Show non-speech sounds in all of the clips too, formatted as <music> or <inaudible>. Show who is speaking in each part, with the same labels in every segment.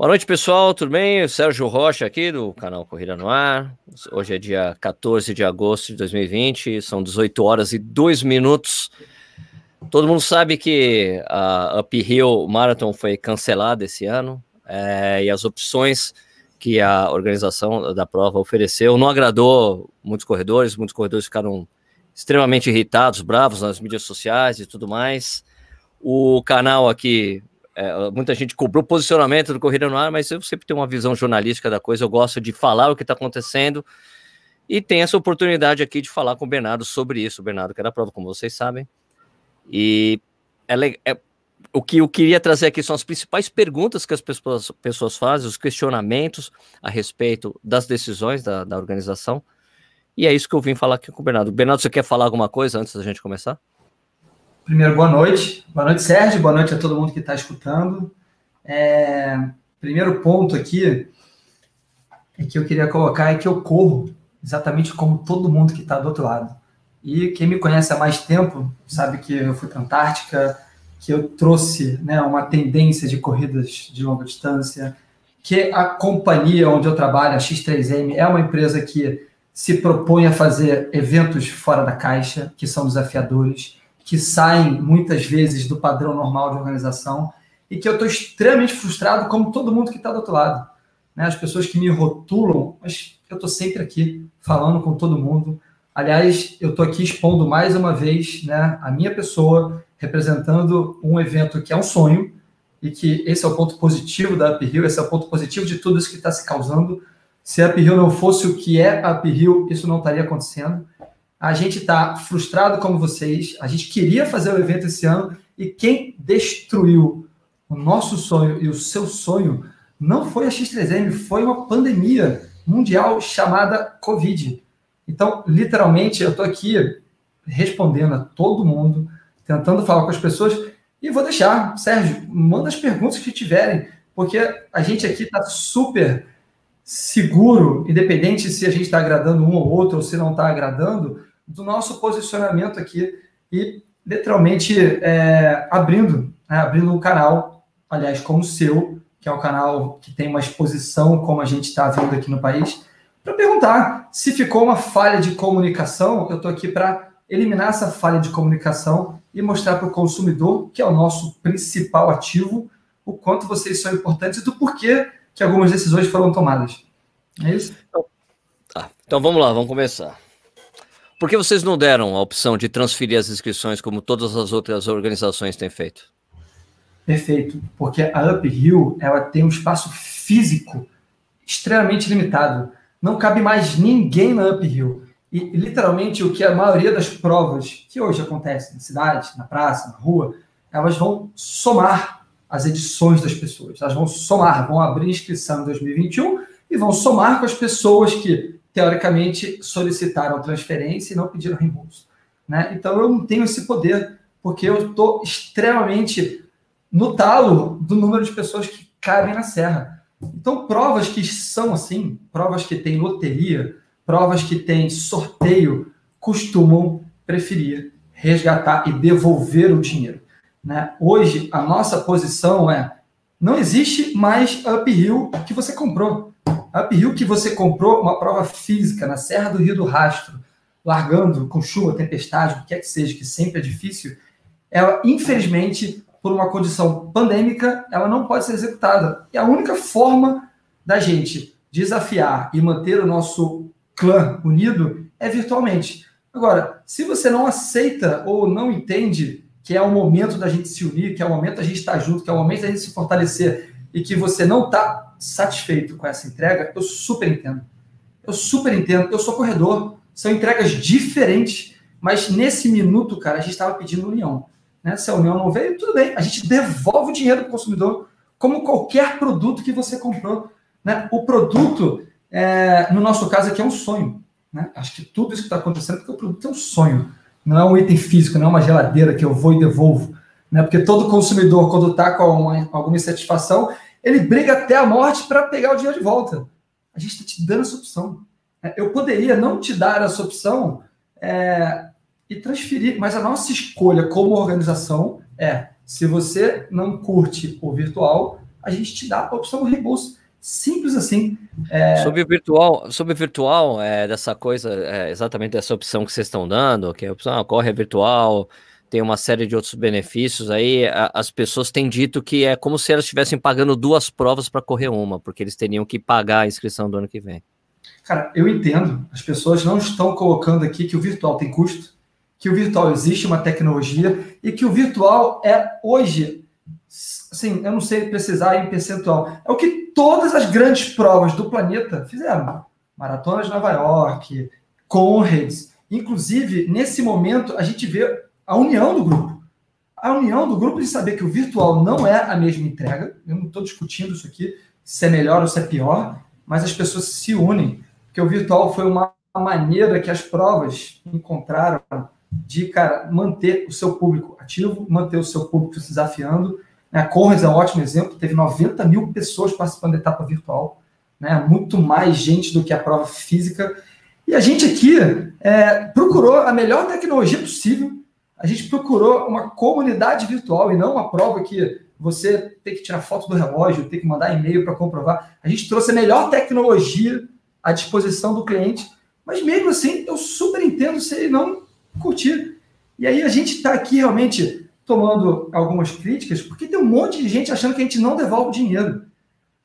Speaker 1: Boa noite, pessoal, tudo bem? Sérgio Rocha aqui do canal Corrida no Ar. Hoje é dia 14 de agosto de 2020, são 18 horas e 2 minutos. Todo mundo sabe que a Uphill Marathon foi cancelada esse ano é, e as opções que a organização da prova ofereceu não agradou muitos corredores, muitos corredores ficaram extremamente irritados, bravos nas mídias sociais e tudo mais. O canal aqui é, muita gente cobrou posicionamento do Corrida no Ar, mas eu sempre tenho uma visão jornalística da coisa, eu gosto de falar o que está acontecendo e tem essa oportunidade aqui de falar com o Bernardo sobre isso. O Bernardo que era prova, como vocês sabem. E é, é, o que eu queria trazer aqui são as principais perguntas que as pessoas, pessoas fazem, os questionamentos a respeito das decisões da, da organização. E é isso que eu vim falar aqui com o Bernardo. Bernardo, você quer falar alguma coisa antes da gente começar?
Speaker 2: Primeiro, boa noite. Boa noite, Sérgio. Boa noite a todo mundo que está escutando. É, primeiro ponto aqui é que eu queria colocar é que eu corro exatamente como todo mundo que está do outro lado. E quem me conhece há mais tempo sabe que eu fui para a Antártica, que eu trouxe né, uma tendência de corridas de longa distância, que a companhia onde eu trabalho, a X3M, é uma empresa que se propõe a fazer eventos fora da caixa, que são desafiadores que saem muitas vezes do padrão normal de organização e que eu estou extremamente frustrado, como todo mundo que está do outro lado. Né? As pessoas que me rotulam, mas eu estou sempre aqui falando com todo mundo. Aliás, eu estou aqui expondo mais uma vez né, a minha pessoa, representando um evento que é um sonho, e que esse é o ponto positivo da Uphill, esse é o ponto positivo de tudo isso que está se causando. Se a Uphill não fosse o que é a Uphill, isso não estaria acontecendo. A gente está frustrado como vocês. A gente queria fazer o evento esse ano e quem destruiu o nosso sonho e o seu sonho não foi a X3M, foi uma pandemia mundial chamada Covid. Então, literalmente, eu estou aqui respondendo a todo mundo, tentando falar com as pessoas e vou deixar, Sérgio, manda as perguntas que tiverem, porque a gente aqui está super seguro, independente se a gente está agradando um ou outro ou se não está agradando, do nosso posicionamento aqui e literalmente é, abrindo, né, abrindo um canal, aliás, como o seu, que é um canal que tem uma exposição como a gente está vendo aqui no país, para perguntar se ficou uma falha de comunicação. Eu estou aqui para eliminar essa falha de comunicação e mostrar para o consumidor, que é o nosso principal ativo, o quanto vocês são importantes e do porquê que algumas decisões foram tomadas. É isso?
Speaker 1: Então, tá. então vamos lá, vamos começar. Por que vocês não deram a opção de transferir as inscrições como todas as outras organizações têm feito?
Speaker 2: Perfeito, porque a Uphill ela tem um espaço físico extremamente limitado. Não cabe mais ninguém na Uphill. E literalmente o que a maioria das provas que hoje acontecem na cidade, na praça, na rua, elas vão somar as edições das pessoas. Elas vão somar, vão abrir inscrição em 2021 e vão somar com as pessoas que teoricamente, solicitaram transferência e não pediram reembolso. Né? Então, eu não tenho esse poder, porque eu estou extremamente no talo do número de pessoas que cabem na serra. Então, provas que são assim, provas que têm loteria, provas que têm sorteio, costumam preferir resgatar e devolver o dinheiro. Né? Hoje, a nossa posição é: não existe mais uphill que você comprou. A uphill que você comprou uma prova física na Serra do Rio do Rastro, largando com chuva, tempestade, o que quer que seja, que sempre é difícil, ela, infelizmente, por uma condição pandêmica, ela não pode ser executada. E a única forma da gente desafiar e manter o nosso clã unido é virtualmente. Agora, se você não aceita ou não entende que é o momento da gente se unir, que é o momento da gente estar junto, que é o momento da gente se fortalecer e que você não está satisfeito com essa entrega, eu super entendo. Eu super entendo. Eu sou corredor. São entregas diferentes. Mas nesse minuto, cara, a gente estava pedindo união. Né? Se a união não veio, tudo bem. A gente devolve o dinheiro para o consumidor, como qualquer produto que você comprou. Né? O produto, é, no nosso caso aqui, é um sonho. Né? Acho que tudo isso que está acontecendo é porque o produto é um sonho. Não é um item físico, não é uma geladeira que eu vou e devolvo. Né? Porque todo consumidor, quando está com uma, alguma insatisfação, ele briga até a morte para pegar o dinheiro de volta. A gente está te dando essa opção. É, eu poderia não te dar essa opção é, e transferir, mas a nossa escolha como organização é: se você não curte o virtual, a gente te dá a opção do reembolso. Simples assim.
Speaker 1: É... Sobre o virtual, sobre virtual, é, dessa coisa, é, exatamente dessa opção que vocês estão dando, que é a opção ah, corre virtual, tem uma série de outros benefícios aí. A, as pessoas têm dito que é como se elas estivessem pagando duas provas para correr uma, porque eles teriam que pagar a inscrição do ano que vem.
Speaker 2: Cara, eu entendo. As pessoas não estão colocando aqui que o virtual tem custo, que o virtual existe uma tecnologia e que o virtual é hoje, assim, eu não sei precisar em percentual, é o que todas as grandes provas do planeta fizeram. Maratona de Nova York, Conrads. Inclusive, nesse momento, a gente vê a união do grupo. A união do grupo de saber que o virtual não é a mesma entrega. Eu não estou discutindo isso aqui, se é melhor ou se é pior, mas as pessoas se unem. Porque o virtual foi uma maneira que as provas encontraram de, cara, manter o seu público ativo, manter o seu público se desafiando. Né? A Corres é um ótimo exemplo, teve 90 mil pessoas participando da etapa virtual, né? muito mais gente do que a prova física. E a gente aqui é, procurou a melhor tecnologia possível, a gente procurou uma comunidade virtual e não uma prova que você tem que tirar foto do relógio, tem que mandar e-mail para comprovar. A gente trouxe a melhor tecnologia à disposição do cliente, mas mesmo assim eu super entendo se ele não curtir. E aí a gente está aqui realmente tomando algumas críticas, porque tem um monte de gente achando que a gente não devolve dinheiro.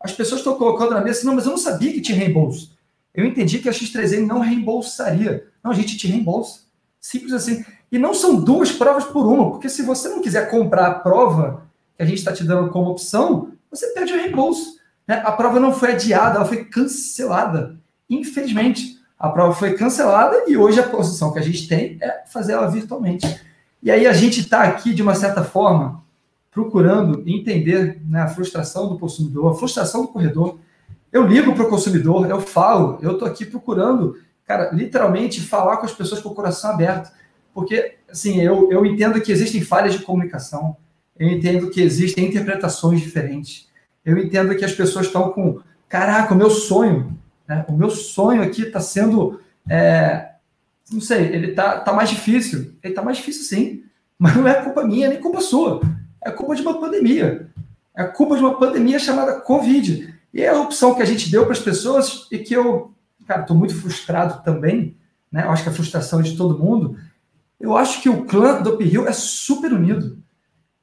Speaker 2: As pessoas estão colocando na mesa assim, não, mas eu não sabia que tinha reembolso. Eu entendi que a X3N não reembolsaria. Não, a gente te reembolsa. Simples assim. E não são duas provas por uma, porque se você não quiser comprar a prova que a gente está te dando como opção, você perde o reembolso. Né? A prova não foi adiada, ela foi cancelada. Infelizmente a prova foi cancelada e hoje a posição que a gente tem é fazer ela virtualmente. E aí a gente está aqui, de uma certa forma, procurando entender né, a frustração do consumidor, a frustração do corredor. Eu ligo para o consumidor, eu falo, eu estou aqui procurando, cara, literalmente falar com as pessoas com o coração aberto. Porque, assim, eu, eu entendo que existem falhas de comunicação, eu entendo que existem interpretações diferentes, eu entendo que as pessoas estão com, caraca, o meu sonho né? O meu sonho aqui está sendo, é, não sei, ele está tá mais difícil. Ele está mais difícil sim, mas não é culpa minha nem culpa sua. É culpa de uma pandemia. É culpa de uma pandemia chamada Covid. E é a opção que a gente deu para as pessoas e que eu, cara, estou muito frustrado também, né? Eu acho que a frustração é de todo mundo. Eu acho que o clã do Uphill é super unido.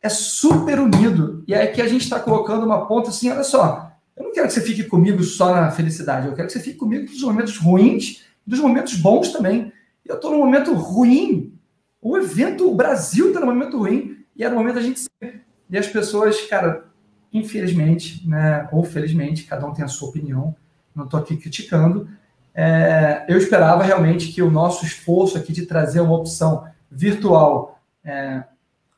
Speaker 2: É super unido. E é que a gente está colocando uma ponta assim, olha só, eu não quero que você fique comigo só na felicidade, eu quero que você fique comigo nos momentos ruins dos momentos bons também. Eu estou num momento ruim. O evento, o Brasil está num momento ruim e é no momento da gente. E as pessoas, cara, infelizmente, né, ou felizmente, cada um tem a sua opinião, não estou aqui criticando. É, eu esperava realmente que o nosso esforço aqui de trazer uma opção virtual é,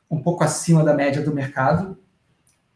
Speaker 2: um pouco acima da média do mercado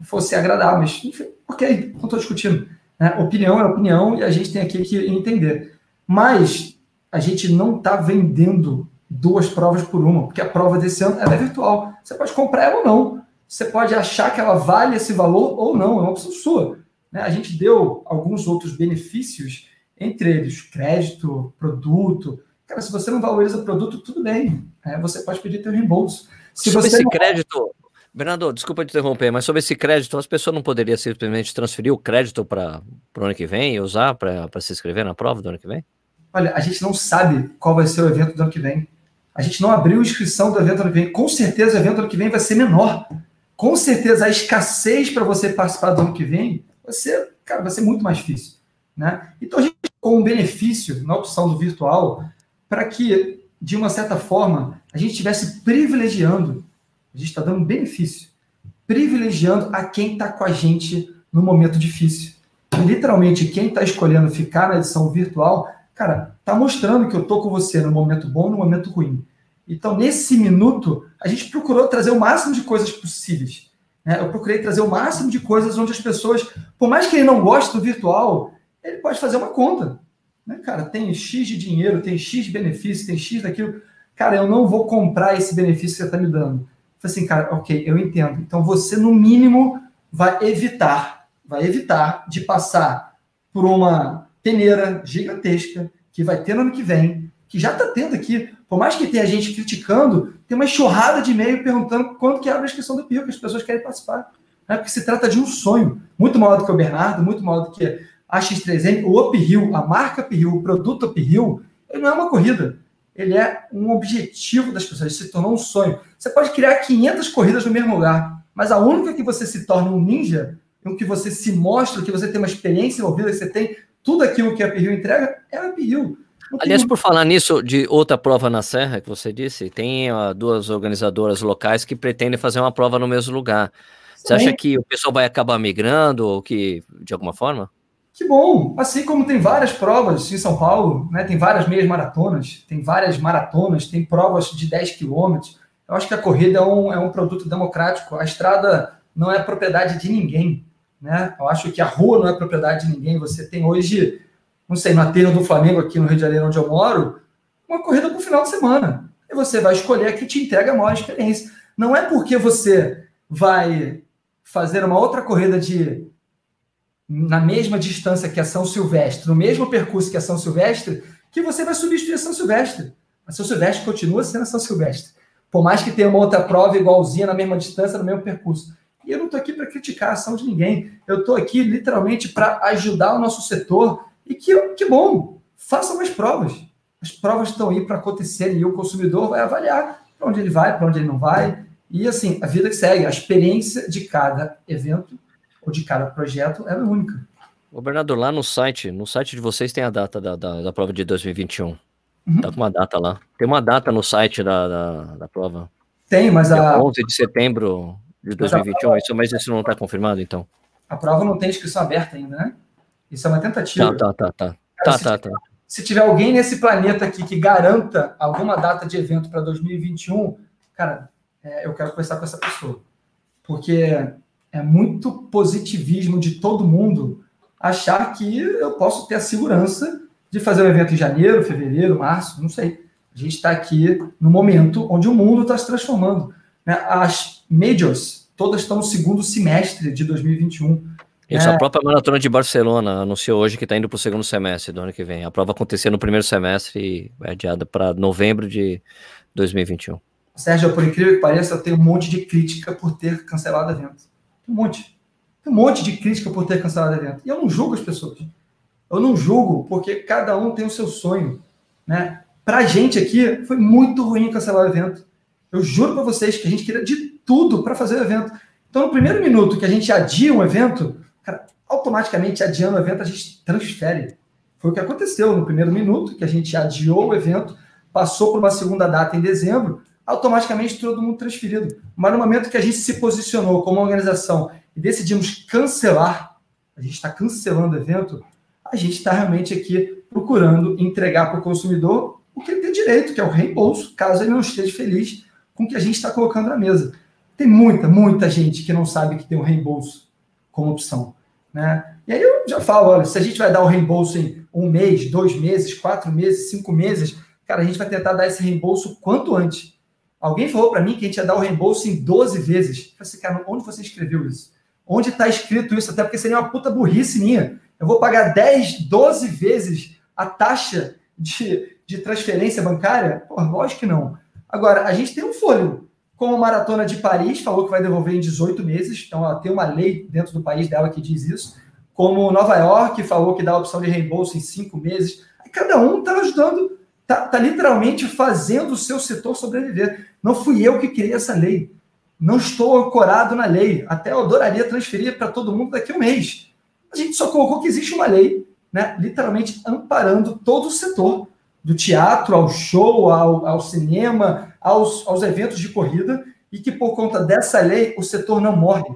Speaker 2: fosse agradar, mas enfim, ok, não estou discutindo. Né? Opinião é opinião e a gente tem aqui que entender. Mas a gente não está vendendo duas provas por uma, porque a prova desse ano é virtual. Você pode comprar ela ou não. Você pode achar que ela vale esse valor ou não, é uma opção sua. Né? A gente deu alguns outros benefícios, entre eles crédito, produto. Cara, se você não valoriza o produto, tudo bem. Né? Você pode pedir teu reembolso. Se
Speaker 1: Sobre esse não... crédito, Bernardo, desculpa te interromper, mas sobre esse crédito, as pessoas não poderiam simplesmente transferir o crédito para o ano que vem e usar para se inscrever na prova do ano que vem?
Speaker 2: Olha, a gente não sabe qual vai ser o evento do ano que vem. A gente não abriu inscrição do evento do ano que vem. Com certeza o evento do ano que vem vai ser menor. Com certeza a escassez para você participar do ano que vem vai ser, cara, vai ser muito mais difícil. Né? Então a gente com um benefício na opção do virtual para que, de uma certa forma, a gente estivesse privilegiando a gente está dando benefício, privilegiando a quem está com a gente no momento difícil. E, literalmente, quem está escolhendo ficar na edição virtual, cara, está mostrando que eu estou com você no momento bom no momento ruim. Então, nesse minuto, a gente procurou trazer o máximo de coisas possíveis. Né? Eu procurei trazer o máximo de coisas onde as pessoas, por mais que ele não goste do virtual, ele pode fazer uma conta. Né, cara, tem X de dinheiro, tem X de benefício, tem X daquilo. Cara, eu não vou comprar esse benefício que você está me dando. Falei assim, cara, ok, eu entendo. Então você, no mínimo, vai evitar, vai evitar de passar por uma peneira gigantesca que vai ter no ano que vem, que já está tendo aqui. Por mais que tenha gente criticando, tem uma enxurrada de e-mail perguntando quando que abre a inscrição do PIO, que as pessoas querem participar. né? porque se trata de um sonho, muito maior do que o Bernardo, muito maior do que a X3M, o Uphill, a marca Uphill, o produto Uphill, ele não é uma corrida, ele é um objetivo das pessoas, se tornou um sonho. Você pode criar 500 corridas no mesmo lugar, mas a única que você se torna um ninja, em que você se mostra, que você tem uma experiência envolvida, que você tem tudo aquilo que a Uphill entrega, é a Uphill.
Speaker 1: Aliás, por falar nisso, de outra prova na Serra, que você disse, tem uh, duas organizadoras locais que pretendem fazer uma prova no mesmo lugar. Você acha que o pessoal vai acabar migrando ou que, de alguma forma?
Speaker 2: Que bom! Assim como tem várias provas em São Paulo, né? tem várias meias maratonas, tem várias maratonas, tem provas de 10 quilômetros. Eu acho que a corrida é um, é um produto democrático. A estrada não é propriedade de ninguém. Né? Eu acho que a rua não é propriedade de ninguém. Você tem hoje, não sei, no aterro do Flamengo, aqui no Rio de Janeiro, onde eu moro, uma corrida para o final de semana. E você vai escolher a que te entrega a maior experiência. Não é porque você vai fazer uma outra corrida de na mesma distância que a São Silvestre, no mesmo percurso que a São Silvestre, que você vai substituir a São Silvestre. A São Silvestre continua sendo a São Silvestre. Por mais que tenha uma outra prova igualzinha na mesma distância, no mesmo percurso. E eu não estou aqui para criticar a ação de ninguém. Eu estou aqui literalmente para ajudar o nosso setor. E que, que bom, façam mais provas. As provas estão aí para acontecer e o consumidor vai avaliar para onde ele vai, para onde ele não vai. E assim, a vida que segue, a experiência de cada evento ou de cada projeto é única.
Speaker 1: O Bernardo, lá no site, no site de vocês tem a data da, da, da prova de 2021. Uhum. Tá com uma data lá. Tem uma data no site da, da, da prova.
Speaker 2: Tem, mas a.
Speaker 1: 11 de setembro de 2021, mas, prova... isso, mas isso não está confirmado, então?
Speaker 2: A prova não tem inscrição aberta ainda, né? Isso é uma tentativa.
Speaker 1: Tá, tá, tá. tá. Cara, tá, se, tá, tá.
Speaker 2: Se tiver alguém nesse planeta aqui que garanta alguma data de evento para 2021, cara, é, eu quero conversar com essa pessoa. Porque é muito positivismo de todo mundo achar que eu posso ter a segurança de fazer um evento em janeiro, fevereiro, março, não sei. A gente está aqui no momento onde o mundo está se transformando. Né? As majors todas estão no segundo semestre de 2021.
Speaker 1: Isso, é... a própria Maratona de Barcelona anunciou hoje que está indo para o segundo semestre do ano que vem. A prova acontecia no primeiro semestre e é adiada para novembro de 2021.
Speaker 2: Sérgio, por incrível que pareça, eu tenho um monte de crítica por ter cancelado o evento. Um monte. Um monte de crítica por ter cancelado o evento. E eu não julgo as pessoas. Eu não julgo, porque cada um tem o seu sonho. Né? Pra gente aqui, foi muito ruim cancelar o evento. Eu juro para vocês que a gente queria de tudo para fazer o evento. Então, no primeiro minuto que a gente adia um evento, cara, automaticamente adiando o evento, a gente transfere. Foi o que aconteceu no primeiro minuto, que a gente adiou o evento, passou por uma segunda data em dezembro, automaticamente todo mundo transferido. Mas no momento que a gente se posicionou como organização e decidimos cancelar, a gente está cancelando o evento, a gente está realmente aqui procurando entregar para o consumidor o que ele tem direito, que é o reembolso, caso ele não esteja feliz com o que a gente está colocando na mesa. Tem muita, muita gente que não sabe que tem o um reembolso como opção. Né? E aí eu já falo, olha, se a gente vai dar o reembolso em um mês, dois meses, quatro meses, cinco meses, cara, a gente vai tentar dar esse reembolso quanto antes. Alguém falou para mim que a gente ia dar o reembolso em 12 vezes. Eu falei assim, cara, onde você escreveu isso? Onde está escrito isso? Até porque seria uma puta burrice minha. Eu vou pagar 10, 12 vezes a taxa de, de transferência bancária? Pô, lógico que não. Agora, a gente tem um fôlego. Como a Maratona de Paris falou que vai devolver em 18 meses, então ela tem uma lei dentro do país dela que diz isso. Como Nova York falou que dá a opção de reembolso em 5 meses. Cada um está ajudando Está tá literalmente fazendo o seu setor sobreviver. Não fui eu que criei essa lei. Não estou ancorado na lei. Até eu adoraria transferir para todo mundo daqui a um mês. A gente só colocou que existe uma lei, né, literalmente amparando todo o setor, do teatro ao show, ao, ao cinema, aos, aos eventos de corrida, e que por conta dessa lei o setor não morre.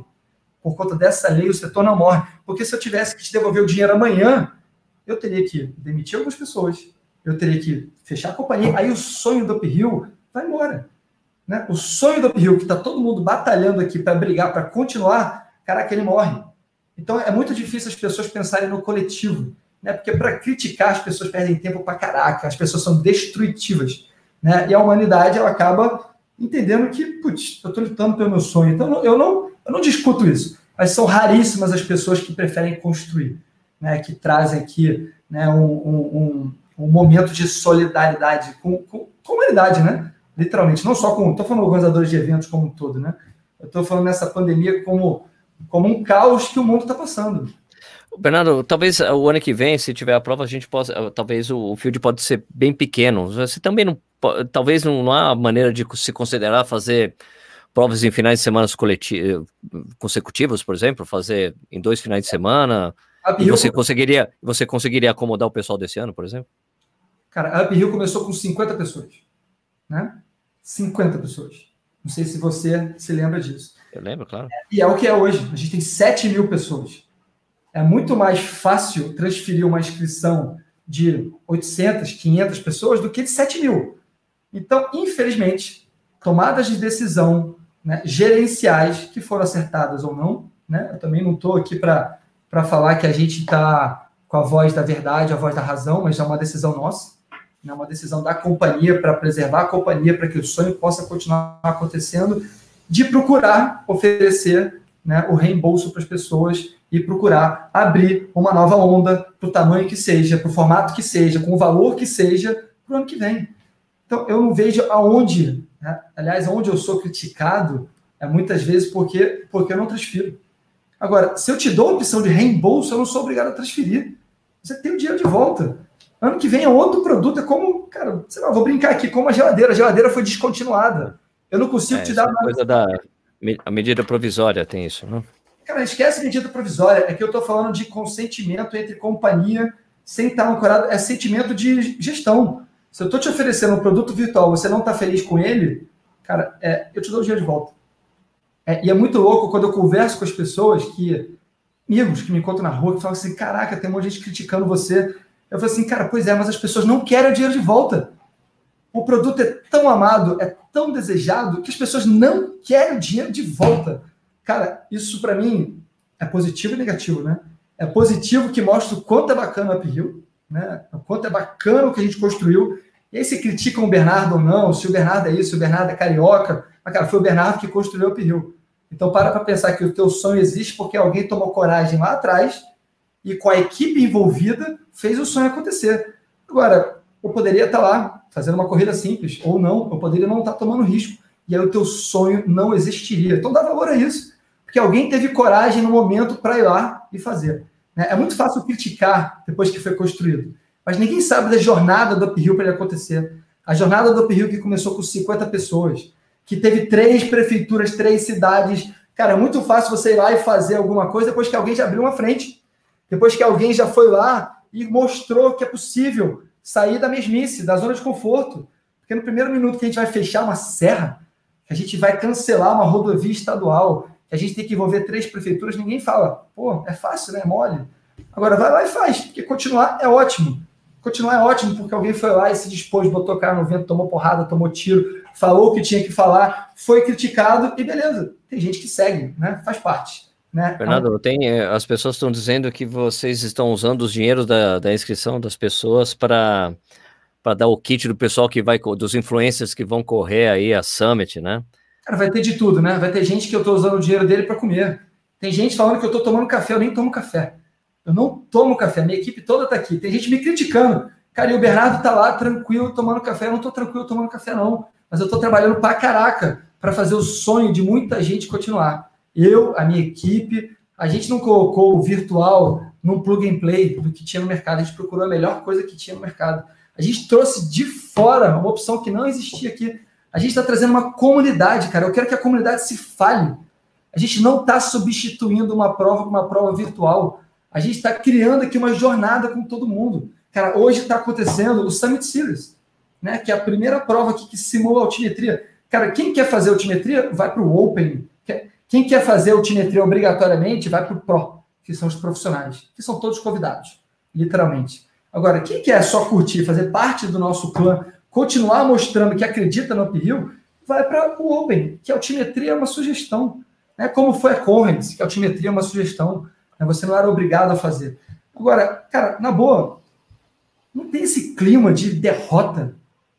Speaker 2: Por conta dessa lei o setor não morre. Porque se eu tivesse que te devolver o dinheiro amanhã, eu teria que demitir algumas pessoas, eu teria que fechar a companhia, aí o sonho do Uphill vai embora. Né? O sonho do Uphill, que está todo mundo batalhando aqui para brigar, para continuar, caraca, ele morre. Então é muito difícil as pessoas pensarem no coletivo, né? porque para criticar as pessoas perdem tempo para caraca, as pessoas são destrutivas. Né? E a humanidade ela acaba entendendo que, putz, eu estou lutando pelo meu sonho. Então eu não, eu não discuto isso, mas são raríssimas as pessoas que preferem construir, né? que trazem aqui né, um, um um momento de solidariedade com, com, com a humanidade, né? Literalmente, não só com. Estou falando organizadores de eventos como um todo, né? Eu estou falando nessa pandemia como como um caos que o mundo está passando.
Speaker 1: Bernardo, talvez o ano que vem, se tiver a prova, a gente possa, talvez o field pode ser bem pequeno. Você também não, talvez não, há maneira de se considerar fazer provas em finais de semana consecutivos, por exemplo, fazer em dois finais de semana. E você conseguiria, você conseguiria acomodar o pessoal desse ano, por exemplo?
Speaker 2: Cara, a Up Hill começou com 50 pessoas, né? 50 pessoas. Não sei se você se lembra disso.
Speaker 1: Eu lembro, claro.
Speaker 2: E é o que é hoje. A gente tem 7 mil pessoas. É muito mais fácil transferir uma inscrição de 800, 500 pessoas do que de 7 mil. Então, infelizmente, tomadas de decisão né, gerenciais que foram acertadas ou não. Né? Eu também não estou aqui para falar que a gente está com a voz da verdade, a voz da razão, mas é uma decisão nossa, né? uma decisão da companhia para preservar a companhia, para que o sonho possa continuar acontecendo, de procurar oferecer né, o reembolso para as pessoas e procurar abrir uma nova onda para o tamanho que seja, para o formato que seja, com o valor que seja, para o ano que vem. Então, eu não vejo aonde né? Aliás, onde eu sou criticado é muitas vezes porque, porque eu não transfiro. Agora, se eu te dou a opção de reembolso, eu não sou obrigado a transferir. Você tem o dinheiro de volta. Ano que vem é outro produto, é como, cara, sei lá, vou brincar aqui, como a geladeira. A geladeira foi descontinuada. Eu não consigo é, te dar
Speaker 1: mais. Coisa da a medida provisória tem isso, não?
Speaker 2: Cara, esquece a medida provisória. É que eu estou falando de consentimento entre companhia sem estar ancorado. É sentimento de gestão. Se eu estou te oferecendo um produto virtual, você não está feliz com ele, cara, é, eu te dou o dinheiro de volta. É, e é muito louco quando eu converso com as pessoas que, amigos que me encontram na rua, que falam assim: caraca, tem um monte de gente criticando você. Eu falo assim, cara, pois é, mas as pessoas não querem o dinheiro de volta. O produto é tão amado, é tão desejado, que as pessoas não querem o dinheiro de volta. Cara, isso para mim é positivo e negativo, né? É positivo que mostra o quanto é bacana o Uphill, né? O quanto é bacana o que a gente construiu. E aí se criticam o Bernardo ou não, se o Bernardo é isso, se o Bernardo é carioca. Mas, cara, foi o Bernardo que construiu o Uphill. Então, para para pensar que o teu sonho existe porque alguém tomou coragem lá atrás e com a equipe envolvida fez o sonho acontecer. Agora, eu poderia estar lá fazendo uma corrida simples, ou não, eu poderia não estar tomando risco. E aí o teu sonho não existiria. Então dá valor a isso. Porque alguém teve coragem no momento para ir lá e fazer. Né? É muito fácil criticar depois que foi construído, mas ninguém sabe da jornada do uphill para ele acontecer. A jornada do uphill que começou com 50 pessoas, que teve três prefeituras, três cidades. Cara, é muito fácil você ir lá e fazer alguma coisa depois que alguém já abriu uma frente, depois que alguém já foi lá e mostrou que é possível sair da mesmice, da zona de conforto. Porque no primeiro minuto que a gente vai fechar uma serra, que a gente vai cancelar uma rodovia estadual, a gente tem que envolver três prefeituras, ninguém fala, pô, é fácil, né? É mole. Agora vai lá e faz, porque continuar é ótimo. Continuar é ótimo, porque alguém foi lá e se dispôs, botou cara no vento, tomou porrada, tomou tiro, falou o que tinha que falar, foi criticado e beleza. Tem gente que segue, né? Faz parte. Né?
Speaker 1: Fernando, tem, eh, as pessoas estão dizendo que vocês estão usando os dinheiros da, da inscrição das pessoas para para dar o kit do pessoal que vai, dos influencers que vão correr aí a Summit, né?
Speaker 2: Cara, vai ter de tudo, né? Vai ter gente que eu estou usando o dinheiro dele para comer. Tem gente falando que eu estou tomando café, eu nem tomo café. Eu não tomo café, minha equipe toda está aqui. Tem gente me criticando. Cara, e o Bernardo está lá tranquilo tomando café. Eu não estou tranquilo tomando café, não. Mas eu estou trabalhando para caraca para fazer o sonho de muita gente continuar. Eu, a minha equipe, a gente não colocou o virtual num plug and play do que tinha no mercado. A gente procurou a melhor coisa que tinha no mercado. A gente trouxe de fora uma opção que não existia aqui. A gente está trazendo uma comunidade, cara. Eu quero que a comunidade se fale. A gente não está substituindo uma prova com uma prova virtual. A gente está criando aqui uma jornada com todo mundo. Cara, hoje está acontecendo o Summit Series, né? Que é a primeira prova aqui que simula altimetria. Cara, quem quer fazer altimetria vai para o Open. Quem quer fazer altimetria obrigatoriamente vai para o Pro, que são os profissionais, que são todos convidados, literalmente. Agora, quem quer só curtir, fazer parte do nosso clã, continuar mostrando que acredita no uphill, vai para o Open, que a altimetria é uma sugestão. Né? Como foi a Conrads, que a altimetria é uma sugestão. Né? Você não era obrigado a fazer. Agora, cara, na boa, não tem esse clima de derrota.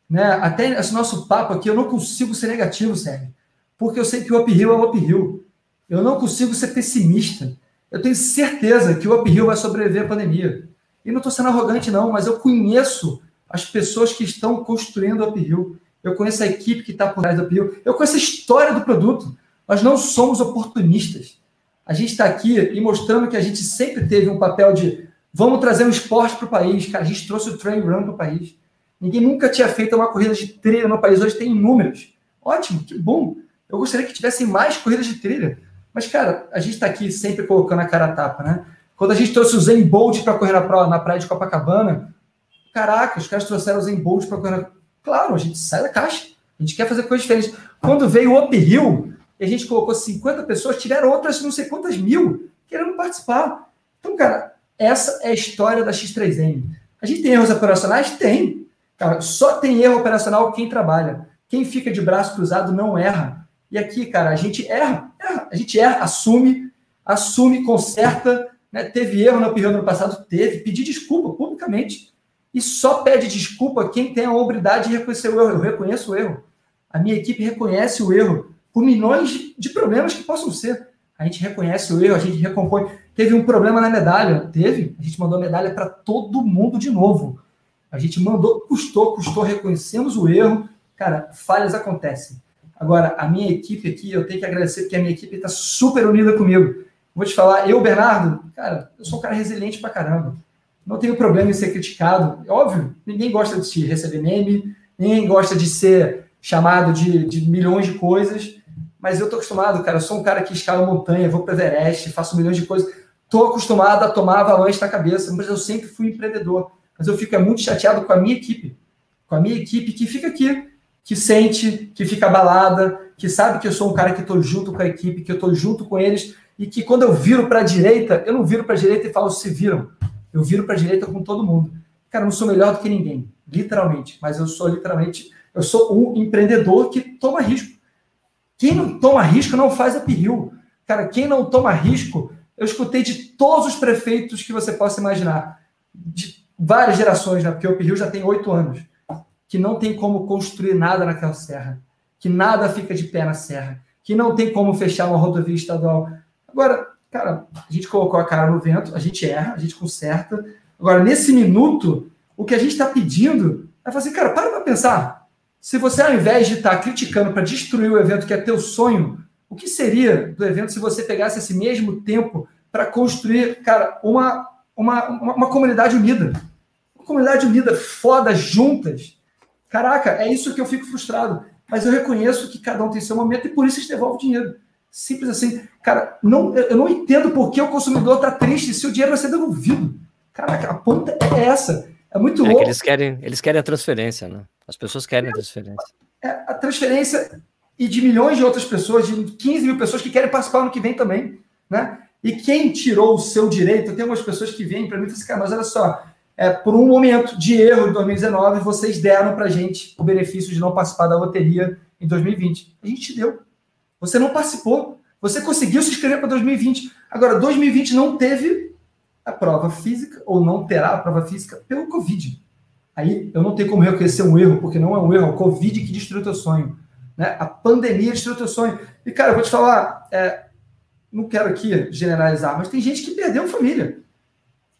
Speaker 2: Né? Até esse nosso papo aqui, eu não consigo ser negativo, Sérgio. Porque eu sei que o uphill é o uphill. Eu não consigo ser pessimista. Eu tenho certeza que o uphill vai sobreviver à pandemia. E não estou sendo arrogante, não, mas eu conheço as pessoas que estão construindo o Uphill. Eu conheço a equipe que está por trás do Uphill. Eu conheço a história do produto. Nós não somos oportunistas. a gente está aqui e mostrando que a gente sempre teve um papel de vamos trazer um esporte para o país. Cara, a gente trouxe o train run para o país. Ninguém nunca tinha feito uma corrida de trilha no país. Hoje tem inúmeros. Ótimo, que bom. Eu gostaria que tivessem mais corridas de trilha. Mas, cara, a gente está aqui sempre colocando a cara a tapa, né? Quando a gente trouxe o Zen Bolt para correr na, na praia de Copacabana, caraca, os caras trouxeram o Zen Bolt para correr na... Claro, a gente sai da caixa. A gente quer fazer coisas diferentes. Quando veio o Up Hill, e a gente colocou 50 pessoas, tiveram outras não sei quantas mil querendo participar. Então, cara, essa é a história da X3M. A gente tem erros operacionais? Tem. Cara, só tem erro operacional quem trabalha. Quem fica de braço cruzado não erra. E aqui, cara, a gente erra. A gente erra, assume, assume, conserta. Né? Teve erro no período ano passado? Teve. Pedir desculpa publicamente. E só pede desculpa quem tem a hombridade de reconhecer o erro. Eu reconheço o erro. A minha equipe reconhece o erro por milhões de problemas que possam ser. A gente reconhece o erro, a gente recompõe. Teve um problema na medalha? Teve. A gente mandou a medalha para todo mundo de novo. A gente mandou, custou, custou, reconhecemos o erro. Cara, falhas acontecem. Agora, a minha equipe aqui, eu tenho que agradecer porque a minha equipe está super unida comigo. Vou te falar, eu, Bernardo, cara, eu sou um cara resiliente pra caramba. Não tenho problema em ser criticado. É óbvio, ninguém gosta de receber meme, ninguém gosta de ser chamado de, de milhões de coisas mas eu tô acostumado, cara. Eu sou um cara que escala montanha, vou para Everest, faço milhões de coisas. Tô acostumado a tomar avalanche na cabeça, mas eu sempre fui empreendedor. Mas eu fico muito chateado com a minha equipe, com a minha equipe que fica aqui, que sente, que fica abalada, que sabe que eu sou um cara que estou junto com a equipe, que eu estou junto com eles e que quando eu viro para a direita, eu não viro para a direita e falo se viram. Eu viro para a direita com todo mundo. Cara, eu não sou melhor do que ninguém, literalmente, mas eu sou literalmente, eu sou um empreendedor que toma risco. Quem não toma risco não faz uphill. Cara, quem não toma risco, eu escutei de todos os prefeitos que você possa imaginar, de várias gerações, né? Porque o uphill já tem oito anos, que não tem como construir nada naquela serra, que nada fica de pé na serra, que não tem como fechar uma rodovia estadual. Agora, cara, a gente colocou a cara no vento, a gente erra, a gente conserta. Agora, nesse minuto, o que a gente está pedindo é fazer, cara, para para pensar. Se você, ao invés de estar criticando para destruir o evento que é teu sonho, o que seria do evento se você pegasse esse mesmo tempo para construir, cara, uma, uma, uma, uma, comunidade unida? Uma comunidade unida, foda, juntas. Caraca, é isso que eu fico frustrado. Mas eu reconheço que cada um tem seu momento e por isso eles devolve dinheiro. Simples assim. Cara, não, eu não entendo por que o consumidor está triste se o dinheiro vai ser devolvido. Caraca, a ponta é essa. É muito louco. É
Speaker 1: que eles querem, eles querem a transferência, né? As pessoas querem a transferência.
Speaker 2: É, a transferência e de milhões de outras pessoas, de 15 mil pessoas que querem participar no que vem também, né? E quem tirou o seu direito, tem algumas pessoas que vêm para mim e falam assim, cara, mas olha só, é, por um momento de erro de 2019, vocês deram para a gente o benefício de não participar da loteria em 2020. A gente deu. Você não participou. Você conseguiu se inscrever para 2020. Agora, 2020 não teve a prova física, ou não terá a prova física, pelo Covid. Aí eu não tenho como reconhecer um erro, porque não é um erro, é o Covid que destruiu teu sonho. Né? A pandemia destruiu teu sonho. E, cara, eu vou te falar, é, não quero aqui generalizar, mas tem gente que perdeu família.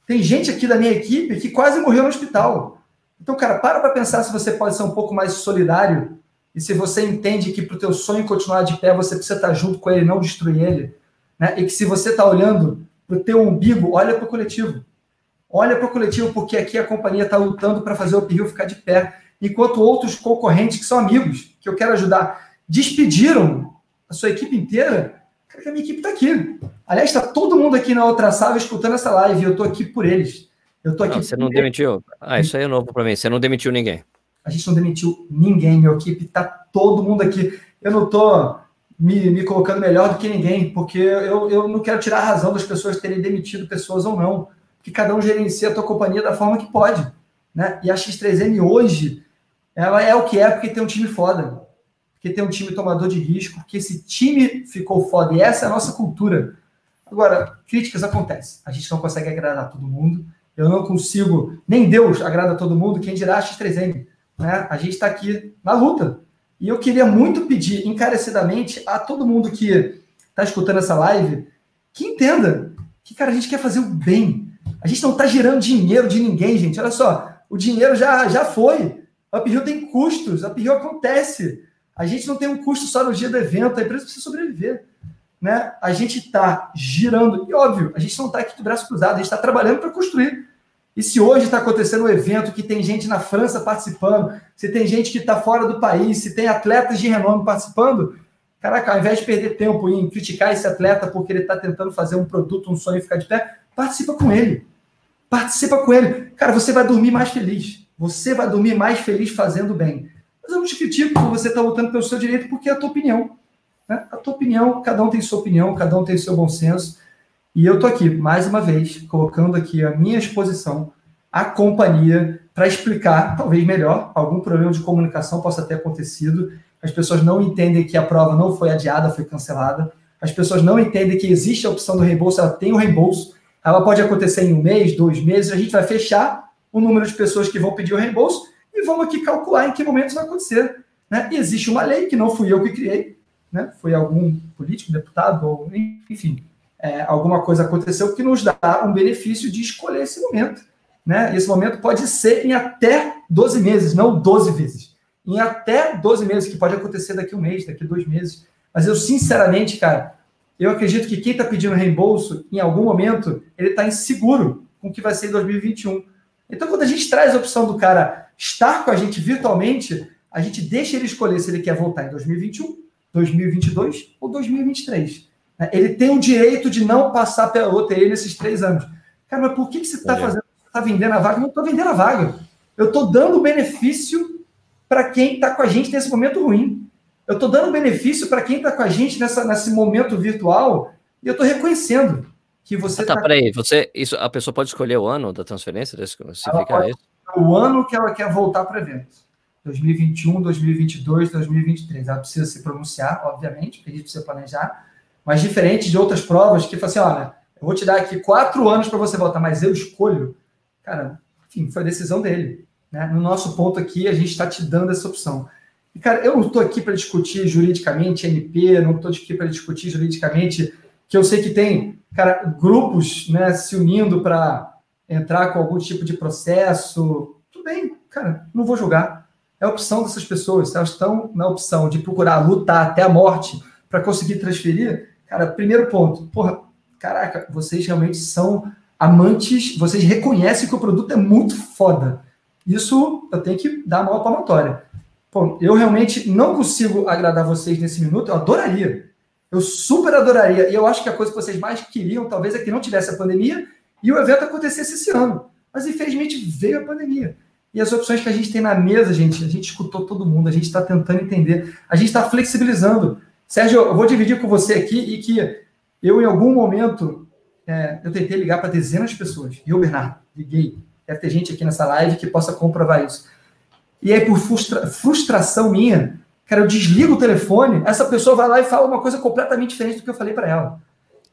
Speaker 2: Tem gente aqui da minha equipe que quase morreu no hospital. Então, cara, para para pensar se você pode ser um pouco mais solidário e se você entende que para o teu sonho continuar de pé, você precisa estar junto com ele, não destruir ele. Né? E que se você está olhando para o teu umbigo, olha para o coletivo. Olha para o coletivo, porque aqui a companhia está lutando para fazer o Uphill ficar de pé, enquanto outros concorrentes, que são amigos, que eu quero ajudar, despediram a sua equipe inteira. Que a minha equipe está aqui. Aliás, está todo mundo aqui na outra sala escutando essa live, eu estou aqui por eles. Eu estou aqui.
Speaker 1: Não, você não eles. demitiu? Ah, isso aí é novo para mim. Você não demitiu ninguém.
Speaker 2: A gente não demitiu ninguém, minha equipe está todo mundo aqui. Eu não estou me, me colocando melhor do que ninguém, porque eu, eu não quero tirar a razão das pessoas terem demitido pessoas ou não, que cada um gerencia a tua companhia da forma que pode, né? E a X3M hoje, ela é o que é porque tem um time foda, porque tem um time tomador de risco, porque esse time ficou foda e essa é a nossa cultura. Agora, críticas acontecem, a gente não consegue agradar todo mundo, eu não consigo, nem Deus agrada todo mundo, quem dirá a X3M, né? A gente está aqui na luta, e eu queria muito pedir encarecidamente a todo mundo que está escutando essa live que entenda que, cara, a gente quer fazer o bem. A gente não está gerando dinheiro de ninguém, gente. Olha só, o dinheiro já, já foi. Uphill tem custos, Uphill acontece. A gente não tem um custo só no dia do evento, a empresa precisa sobreviver. né, a gente está girando, e óbvio, a gente não está aqui de braço cruzado, a gente está trabalhando para construir. E se hoje está acontecendo um evento que tem gente na França participando, se tem gente que está fora do país, se tem atletas de renome participando, caraca, ao invés de perder tempo em criticar esse atleta porque ele está tentando fazer um produto, um sonho ficar de pé, participa com ele. Participa com ele. Cara, você vai dormir mais feliz. Você vai dormir mais feliz fazendo bem. Mas eu não te critico por você estar tá lutando pelo seu direito, porque é a tua opinião. Né? A tua opinião, cada um tem sua opinião, cada um tem seu bom senso. E eu estou aqui, mais uma vez, colocando aqui a minha exposição, a companhia, para explicar, talvez melhor, algum problema de comunicação possa ter acontecido. As pessoas não entendem que a prova não foi adiada, foi cancelada. As pessoas não entendem que existe a opção do reembolso, ela tem o reembolso. Ela pode acontecer em um mês, dois meses, a gente vai fechar o número de pessoas que vão pedir o reembolso e vamos aqui calcular em que momento isso vai acontecer. Né? E existe uma lei que não fui eu que criei, né? foi algum político, deputado, ou, enfim, é, alguma coisa aconteceu que nos dá um benefício de escolher esse momento. Né? Esse momento pode ser em até 12 meses, não 12 vezes. Em até 12 meses, que pode acontecer daqui um mês, daqui dois meses. Mas eu, sinceramente, cara, eu acredito que quem está pedindo reembolso, em algum momento, ele está inseguro com o que vai ser em 2021. Então, quando a gente traz a opção do cara estar com a gente virtualmente, a gente deixa ele escolher se ele quer voltar em 2021, 2022 ou 2023. Né? Ele tem o direito de não passar pela loteria nesses três anos. Cara, mas por que, que você está fazendo? Você está vendendo a vaga? Eu não estou vendendo a vaga. Eu estou dando benefício para quem está com a gente nesse momento ruim. Eu estou dando benefício para quem está com a gente nessa, nesse momento virtual e eu estou reconhecendo que você.
Speaker 1: Ah, tá, tá... peraí, você, isso, a pessoa pode escolher o ano da transferência? Se fica
Speaker 2: isso? O ano que ela quer voltar para o evento. 2021, 2022, 2023. Ela precisa se pronunciar, obviamente, porque a gente precisa planejar, mas diferente de outras provas que fala assim: olha, eu vou te dar aqui quatro anos para você voltar, mas eu escolho. Cara, enfim, foi a decisão dele. Né? No nosso ponto aqui, a gente está te dando essa opção. E, cara, eu não estou aqui para discutir juridicamente NP, não estou aqui para discutir juridicamente que eu sei que tem, cara, grupos né, se unindo para entrar com algum tipo de processo. Tudo bem, cara, não vou julgar é a opção dessas pessoas. Elas estão na opção de procurar lutar até a morte para conseguir transferir, cara, primeiro ponto, porra, caraca, vocês realmente são amantes, vocês reconhecem que o produto é muito foda. Isso eu tenho que dar a maior palmatória. Pô, eu realmente não consigo agradar vocês nesse minuto, eu adoraria. Eu super adoraria. E eu acho que a coisa que vocês mais queriam, talvez, é que não tivesse a pandemia e o evento acontecesse esse ano. Mas infelizmente veio a pandemia. E as opções que a gente tem na mesa, gente, a gente escutou todo mundo, a gente está tentando entender, a gente está flexibilizando. Sérgio, eu vou dividir com você aqui e que eu, em algum momento, é, eu tentei ligar para dezenas de pessoas. Eu, Bernardo, liguei. Deve ter gente aqui nessa live que possa comprovar isso. E aí, por frustra frustração minha, cara, eu desligo o telefone, essa pessoa vai lá e fala uma coisa completamente diferente do que eu falei para ela.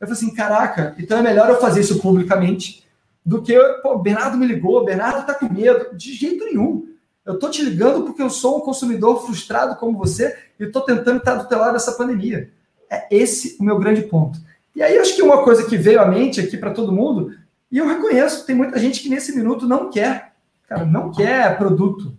Speaker 2: Eu falei assim, caraca, então é melhor eu fazer isso publicamente do que, pô, Bernardo me ligou, Bernardo está com medo. De jeito nenhum. Eu estou te ligando porque eu sou um consumidor frustrado como você e estou tentando estar do teu lado dessa pandemia. É esse o meu grande ponto. E aí, acho que uma coisa que veio à mente aqui para todo mundo, e eu reconheço, tem muita gente que nesse minuto não quer. Cara, não quer produto.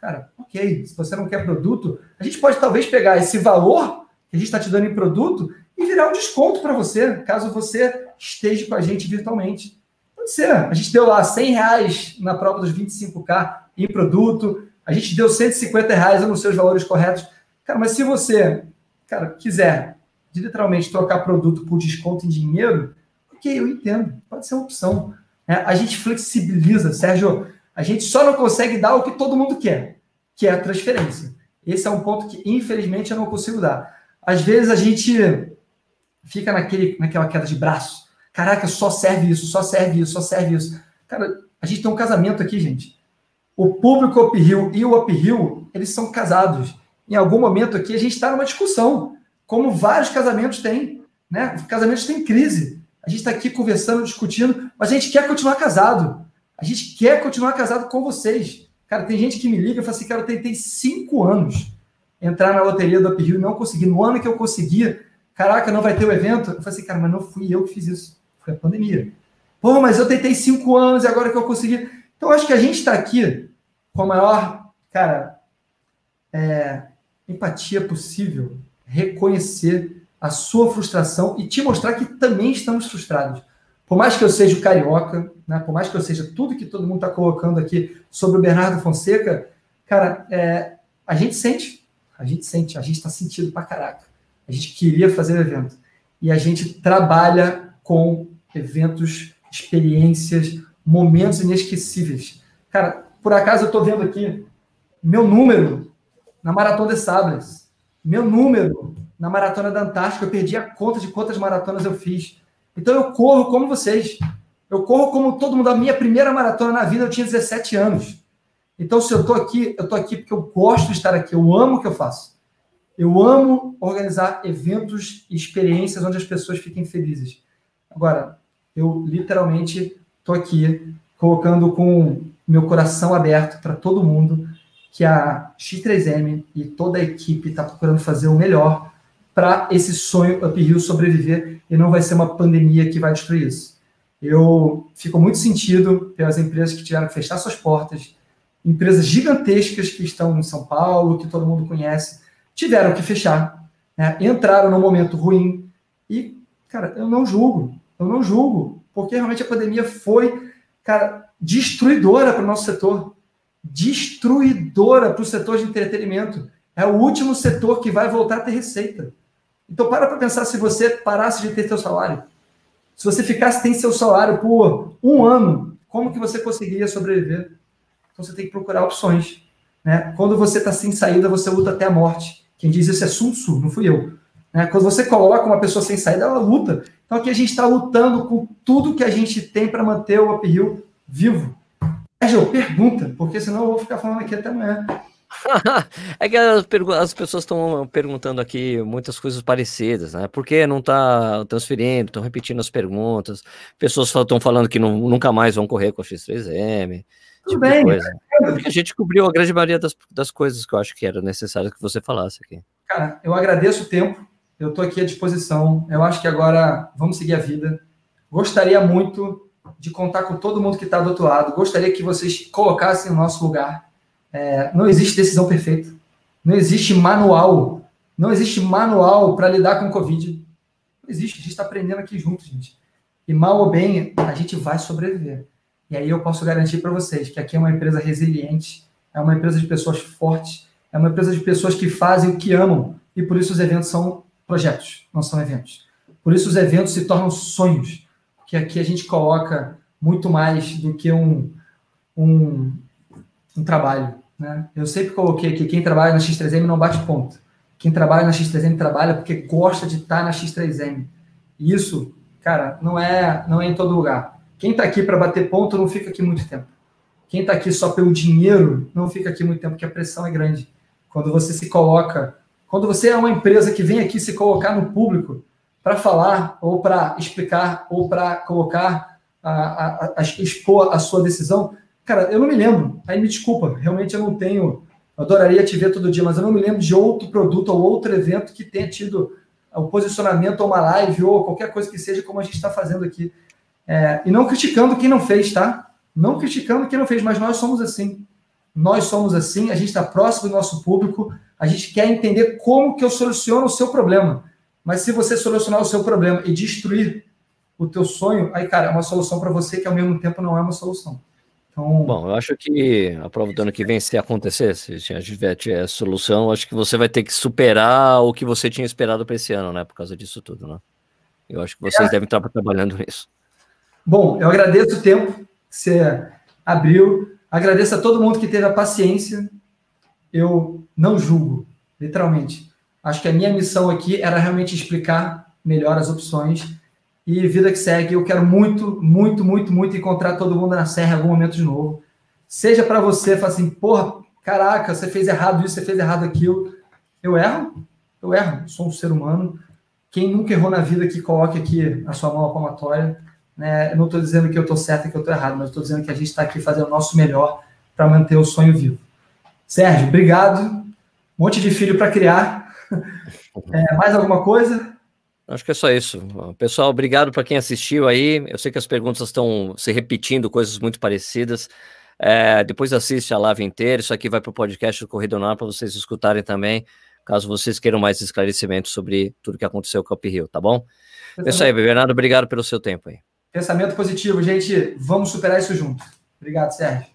Speaker 2: Cara, ok, se você não quer produto, a gente pode talvez pegar esse valor que a gente está te dando em produto e virar um desconto para você, caso você esteja com a gente virtualmente. Pode ser. A gente deu lá 100 reais na prova dos 25K em produto, a gente deu 150 reais, eu não sei os valores corretos. Cara, mas se você, cara, quiser literalmente trocar produto por desconto em dinheiro, ok, eu entendo, pode ser uma opção. É, a gente flexibiliza, Sérgio, a gente só não consegue dar o que todo mundo quer, que é a transferência. Esse é um ponto que, infelizmente, eu não consigo dar. Às vezes a gente fica naquele, naquela queda de braço. Caraca, só serve isso, só serve isso, só serve isso. Cara, a gente tem um casamento aqui, gente. O público uphill e o uphill, eles são casados. Em algum momento aqui, a gente está numa discussão, como vários casamentos têm. Né? Casamentos têm crise. A gente está aqui conversando, discutindo, mas a gente quer continuar casado. A gente quer continuar casado com vocês. Cara, tem gente que me liga e fala assim, cara, eu tentei cinco anos entrar na loteria do Uphill e não consegui. No ano que eu consegui, caraca, não vai ter o evento. Eu falei assim, cara, mas não fui eu que fiz isso. Foi a pandemia. Pô, mas eu tentei cinco anos e agora que eu consegui. Então, acho que a gente está aqui com a maior, cara, é, empatia possível, reconhecer a sua frustração e te mostrar que também estamos frustrados. Por mais que eu seja o carioca, né, por mais que eu seja tudo que todo mundo está colocando aqui sobre o Bernardo Fonseca, cara, é, a gente sente, a gente sente, a gente está sentindo pra caraca. A gente queria fazer evento. E a gente trabalha com eventos, experiências, momentos inesquecíveis. Cara, por acaso eu estou vendo aqui meu número na Maratona de Sables, meu número na Maratona da Antártica, eu perdi a conta de quantas maratonas eu fiz. Então eu corro como vocês. Eu corro como todo mundo. A minha primeira maratona na vida eu tinha 17 anos. Então, se eu estou aqui, eu estou aqui porque eu gosto de estar aqui, eu amo o que eu faço. Eu amo organizar eventos e experiências onde as pessoas fiquem felizes. Agora, eu literalmente estou aqui colocando com meu coração aberto para todo mundo que a X3M e toda a equipe está procurando fazer o melhor para esse sonho Up sobreviver e não vai ser uma pandemia que vai destruir isso. Eu fico muito sentido pelas empresas que tiveram que fechar suas portas, empresas gigantescas que estão em São Paulo, que todo mundo conhece, tiveram que fechar, né? entraram num momento ruim e, cara, eu não julgo, eu não julgo, porque realmente a pandemia foi, cara, destruidora para o nosso setor, destruidora para o setor de entretenimento. É o último setor que vai voltar a ter receita. Então para para pensar se você parasse de ter seu salário. Se você ficasse sem seu salário por um ano, como que você conseguiria sobreviver? Então você tem que procurar opções. Né? Quando você está sem saída, você luta até a morte. Quem diz isso é Sun Tzu, não fui eu. Né? Quando você coloca uma pessoa sem saída, ela luta. Então aqui a gente está lutando com tudo que a gente tem para manter o uphill vivo. Sérgio, pergunta, porque senão eu vou ficar falando aqui até amanhã. <laughs>
Speaker 1: é que as, as pessoas estão perguntando aqui muitas coisas parecidas, né? Por que não está transferindo? Estão repetindo as perguntas. Pessoas estão falando que não, nunca mais vão correr com a X3M.
Speaker 2: Tudo tipo bem.
Speaker 1: Porque a gente cobriu a grande maioria das, das coisas que eu acho que era necessário que você falasse aqui.
Speaker 2: Cara, eu agradeço o tempo. Eu estou aqui à disposição. Eu acho que agora vamos seguir a vida. Gostaria muito de contar com todo mundo que está do outro lado. Gostaria que vocês colocassem o nosso lugar. É, não existe decisão perfeita. Não existe manual. Não existe manual para lidar com o Covid. Não existe. A gente está aprendendo aqui junto, gente. E mal ou bem, a gente vai sobreviver. E aí eu posso garantir para vocês que aqui é uma empresa resiliente, é uma empresa de pessoas fortes, é uma empresa de pessoas que fazem o que amam. E por isso os eventos são projetos, não são eventos. Por isso os eventos se tornam sonhos, que aqui a gente coloca muito mais do que um, um, um trabalho. Né? Eu sempre coloquei que quem trabalha na X3M não bate ponto. Quem trabalha na X3M trabalha porque gosta de estar na X3M. E isso, cara, não é, não é em todo lugar. Quem está aqui para bater ponto não fica aqui muito tempo. Quem está aqui só pelo dinheiro não fica aqui muito tempo, porque a pressão é grande. Quando você se coloca, quando você é uma empresa que vem aqui se colocar no público para falar, ou para explicar, ou para colocar, a, a, a, expor a sua decisão, cara, eu não me lembro. Aí me desculpa, realmente eu não tenho. Eu adoraria te ver todo dia, mas eu não me lembro de outro produto ou outro evento que tenha tido o posicionamento ou uma live ou qualquer coisa que seja como a gente está fazendo aqui. É, e não criticando quem não fez, tá? Não criticando quem não fez, mas nós somos assim. Nós somos assim, a gente está próximo do nosso público, a gente quer entender como que eu soluciono o seu problema. Mas se você solucionar o seu problema e destruir o teu sonho, aí, cara, é uma solução para você que ao mesmo tempo não é uma solução.
Speaker 1: Então... Bom, eu acho que a prova do ano que vem, se acontecer, se a tiver, tiver solução, acho que você vai ter que superar o que você tinha esperado para esse ano, né? Por causa disso tudo, né? Eu acho que vocês é. devem estar trabalhando nisso.
Speaker 2: Bom, eu agradeço o tempo que você abriu. Agradeço a todo mundo que teve a paciência. Eu não julgo, literalmente. Acho que a minha missão aqui era realmente explicar melhor as opções. E vida que segue, eu quero muito, muito, muito, muito encontrar todo mundo na Serra em algum momento de novo. Seja para você, falar assim, porra, caraca, você fez errado isso, você fez errado aquilo. Eu erro, eu erro, sou um ser humano. Quem nunca errou na vida, que coloque aqui a sua mão palmatória. Né? Eu não estou dizendo que eu estou certo e que eu estou errado, mas estou dizendo que a gente está aqui fazendo o nosso melhor para manter o sonho vivo. Sérgio, obrigado. Um monte de filho para criar. <laughs> É, mais alguma coisa?
Speaker 1: Acho que é só isso. Pessoal, obrigado para quem assistiu aí. Eu sei que as perguntas estão se repetindo, coisas muito parecidas. É, depois assiste a live inteira. Isso aqui vai para o podcast do Correio para vocês escutarem também. caso vocês queiram mais esclarecimentos sobre tudo que aconteceu com o Uphill, tá bom? É isso aí, Bernardo, obrigado pelo seu tempo aí.
Speaker 2: Pensamento positivo, gente. Vamos superar isso junto. Obrigado, Sérgio.